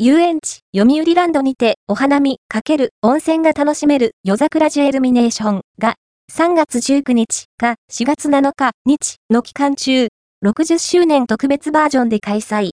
遊園地、読売ランドにてお花見かける温泉が楽しめる夜桜ジュエルミネーションが3月19日か4月7日日の期間中、60周年特別バージョンで開催。